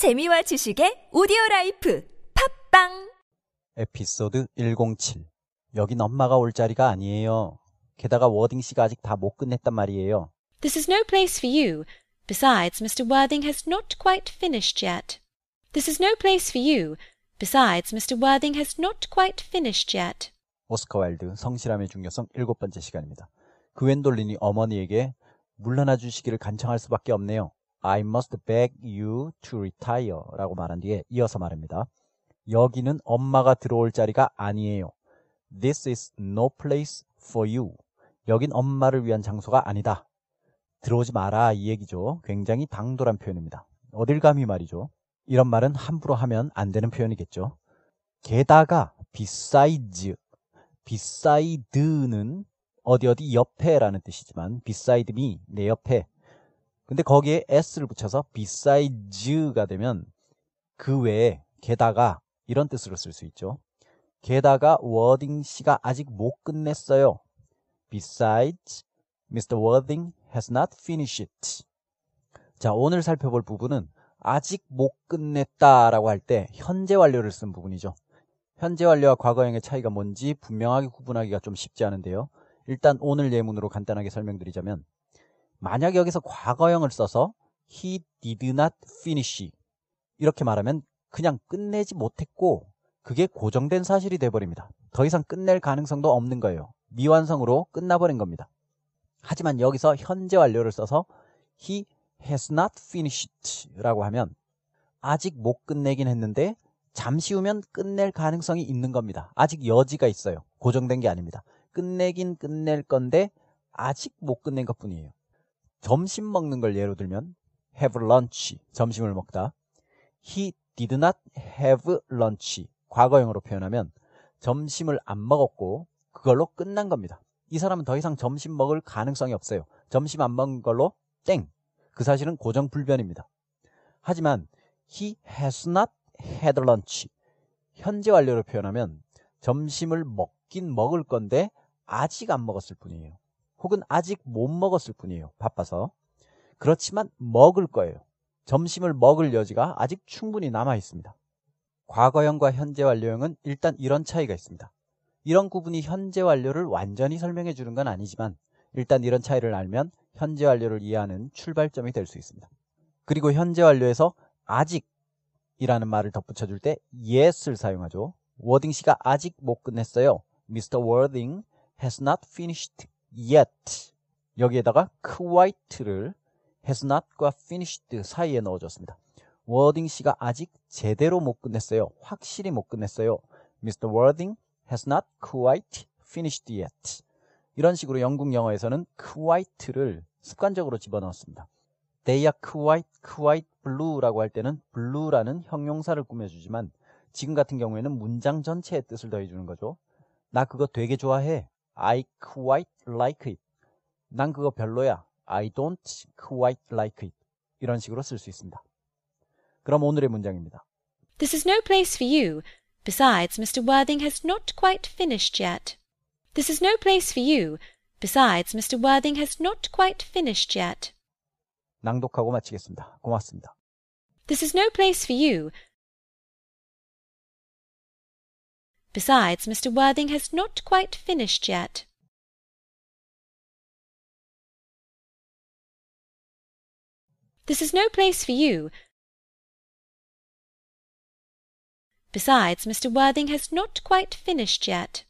재미와 지식의 오디오 life 팟빵 에피소드 107. 여긴 엄마가 올 자리가 아니에요. 게다가 워딩 씨가 아직 다 못 끝냈단 말이에요. This is no place for you. Besides, Mr. Worthing has not quite finished yet. This is no place for you. Besides, Mr. Worthing has not quite finished yet. 오스카 와일드 성실함의 중요성 일곱 번째 시간입니다. 그웬돌린이 어머니에게 물러나 주시기를 간청할 수밖에 없네요. I must beg you to retire 라고 말한 뒤에 이어서 말합니다. 여기는 엄마가 들어올 자리가 아니에요. This is no place for you. 여긴 엄마를 위한 장소가 아니다. 들어오지 마라 이 얘기죠. 굉장히 당돌한 표현입니다. 어딜 감히 말이죠. 이런 말은 함부로 하면 안 되는 표현이겠죠. 게다가 besides, beside는 어디 어디 옆에라는 뜻이지만 beside me, 내 옆에. 근데 거기에 s를 붙여서 besides,가 되면 그 외에 게다가 이런 뜻으로 쓸 수 있죠. 게다가 워딩 씨가 아직 못 끝냈어요. Besides, Mr. Worthing has not finished it. 자, 오늘 살펴볼 부분은 아직 못 끝냈다라고 할 때 현재 완료를 쓴 부분이죠. 현재 완료와 과거형의 차이가 뭔지 분명하게 구분하기가 좀 쉽지 않은데요. 일단 오늘 예문으로 간단하게 설명드리자면 만약 여기서 과거형을 써서 he did not finish 이렇게 말하면 그냥 끝내지 못했고 그게 고정된 사실이 돼버립니다. 더 이상 끝낼 가능성도 없는 거예요. 미완성으로 끝나버린 겁니다. 하지만 여기서 현재 완료를 써서 he has not finished 라고 하면 아직 못 끝내긴 했는데 잠시 후면 끝낼 가능성이 있는 겁니다. 아직 여지가 있어요. 고정된 게 아닙니다. 끝내긴 끝낼 건데 아직 못 끝낸 것 뿐이에요. 점심 먹는 걸 예로 들면 have lunch, 점심을 먹다. he did not have lunch, 과거형으로 표현하면 점심을 안 먹었고 그걸로 끝난 겁니다. 이 사람은 더 이상 점심 먹을 가능성이 없어요. 점심 안 먹은 걸로 땡. 그 사실은 고정불변입니다. 하지만 he has not had lunch. 현재 완료로 표현하면 점심을 먹긴 먹을 건데 아직 안 먹었을 뿐이에요. 혹은 아직 못 먹었을 뿐이에요. 바빠서. 그렇지만 먹을 거예요. 점심을 먹을 여지가 아직 충분히 남아 있습니다. 과거형과 현재 완료형은 일단 이런 차이가 있습니다. 이런 구분이 현재 완료를 완전히 설명해 주는 건 아니지만 일단 이런 차이를 알면 현재 완료를 이해하는 출발점이 될 수 있습니다. 그리고 현재 완료에서 아직이라는 말을 덧붙여 줄 때 yet을 사용하죠. 워딩 씨가 아직 못 끝냈어요. Mr. Worthing has not finished yet. 여기에다가 quite를 has not과 finished 사이에 넣어줬습니다. 워딩 씨가 아직 제대로 못 끝냈어요. 확실히 못 끝냈어요. Mr. Worthing has not quite finished yet. 이런 식으로 영국 영어에서는 quite를 습관적으로 집어넣었습니다. They are quite, quite blue라고 할 때는 blue라는 형용사를 꾸며주지만 지금 같은 경우에는 문장 전체의 뜻을 더해주는 거죠. 나 그거 되게 좋아해. I quite like it. 난 그거 별로야. I don't quite like it. 이런 식으로 쓸 수 있습니다. 그럼 오늘의 문장입니다. This is no place for you. Besides, Mr. Worthing has not quite finished yet. This is no place for you. Besides, Mr. Worthing has not quite finished yet. 낭독하고 마치겠습니다. 고맙습니다. This is no place for you. Besides, Mr. Worthing has not quite finished yet. This is no place for you. Besides, Mr. Worthing has not quite finished yet.